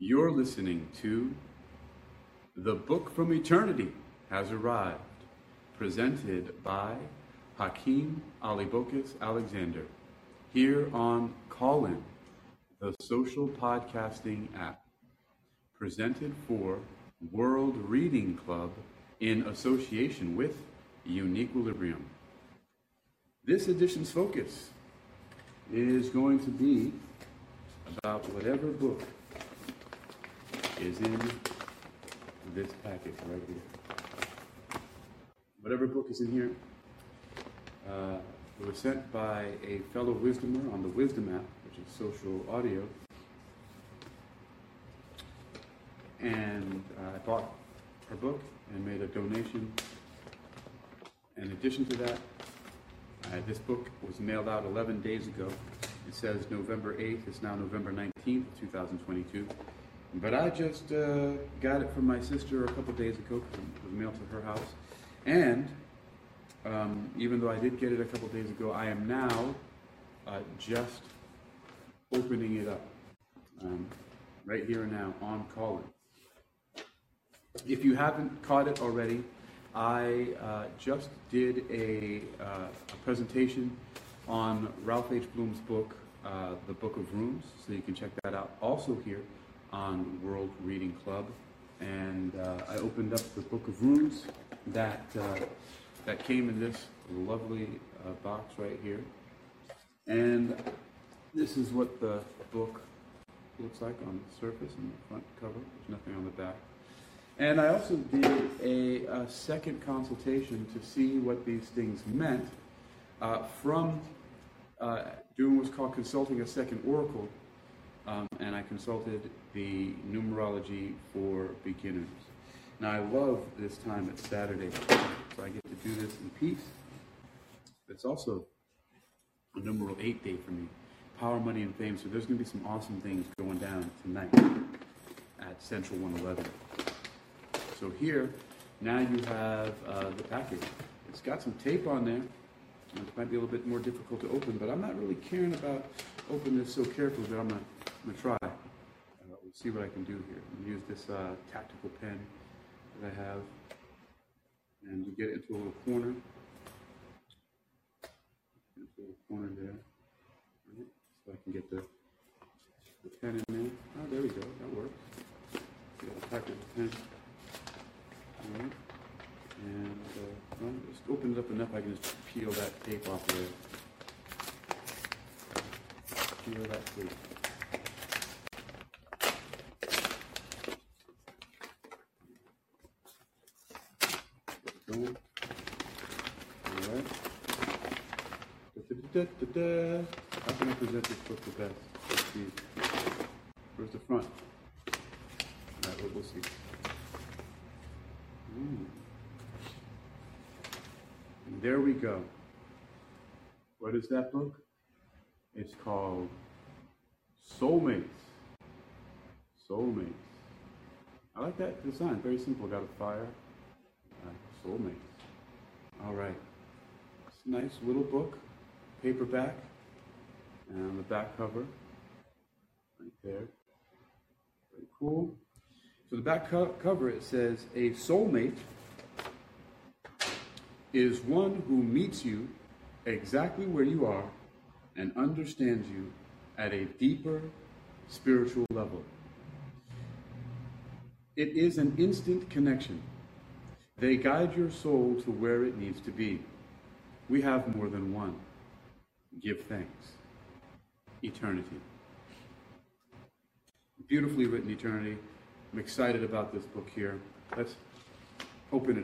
You're listening to The Book from Eternity Has Arrived, presented by Hakeem Alibokis Alexander, here on Callin, the social podcasting app, presented for World Reading Club in association with Uniquilibrium. This edition's focus is going to be about whatever book is in this package right here. Whatever book is in here, uh, it was sent by a fellow wisdomer on the Wisdom app, which is social audio. And uh, I bought her book and made a donation. In addition to that, uh, this book was mailed out 11 days ago. It says November 8th. It's now November 19th, 2022. But I just uh, got it from my sister a couple days ago. It was mailed to her house. And um, even though I did get it a couple days ago, I am now uh, just opening it up um, right here and now on Callin. If you haven't caught it already, I uh, just did a, uh, a presentation on Ralph H. Blum's book, uh, The Book of Runes, so you can check that out. Also here on World Reading Club, and uh, I opened up the Book of Runes that uh, that came in this lovely uh, box right here, and this is what the book looks like on the surface and the front cover. There's nothing on the back. And I also did a, a second consultation to see what these things meant uh, from uh, doing what's called consulting a second oracle. Um, and I consulted the numerology for beginners. Now, I love this time at Saturday, so I get to do this in peace. It's also a numeral eight day for me power, money, and fame. So there's going to be some awesome things going down tonight at Central 111. So here, now you have uh, the package. It's got some tape on there. It might be a little bit more difficult to open, but I'm not really caring about opening this so carefully that I'm going to try. Uh, we'll see what I can do here. I'm use this uh, tactical pen that I have, and you get into a little corner. Into a little corner there. Right? So I can get the, the pen in there. Oh, there we go. That works. Get a tactical pen. All right. And uh, well, just open it up enough I can just peel that tape off there. Peel that tape. Going. All right. Da-da-da-da-da. How can I present this book the best? Let's see. Where's the front? All right, we'll, we'll see. Ooh. And there we go. What is that book? It's called Soulmates. Soulmates. I like that design. Very simple. Got a fire. Soulmates. All right. It's a nice little book, paperback, and the back cover, right there. Very cool. So the back co- cover it says a soulmate is one who meets you exactly where you are and understands you at a deeper spiritual level. It is an instant connection. They guide your soul to where it needs to be. We have more than one. Give thanks. Eternity. Beautifully written eternity. I'm excited about this book here. Let's open it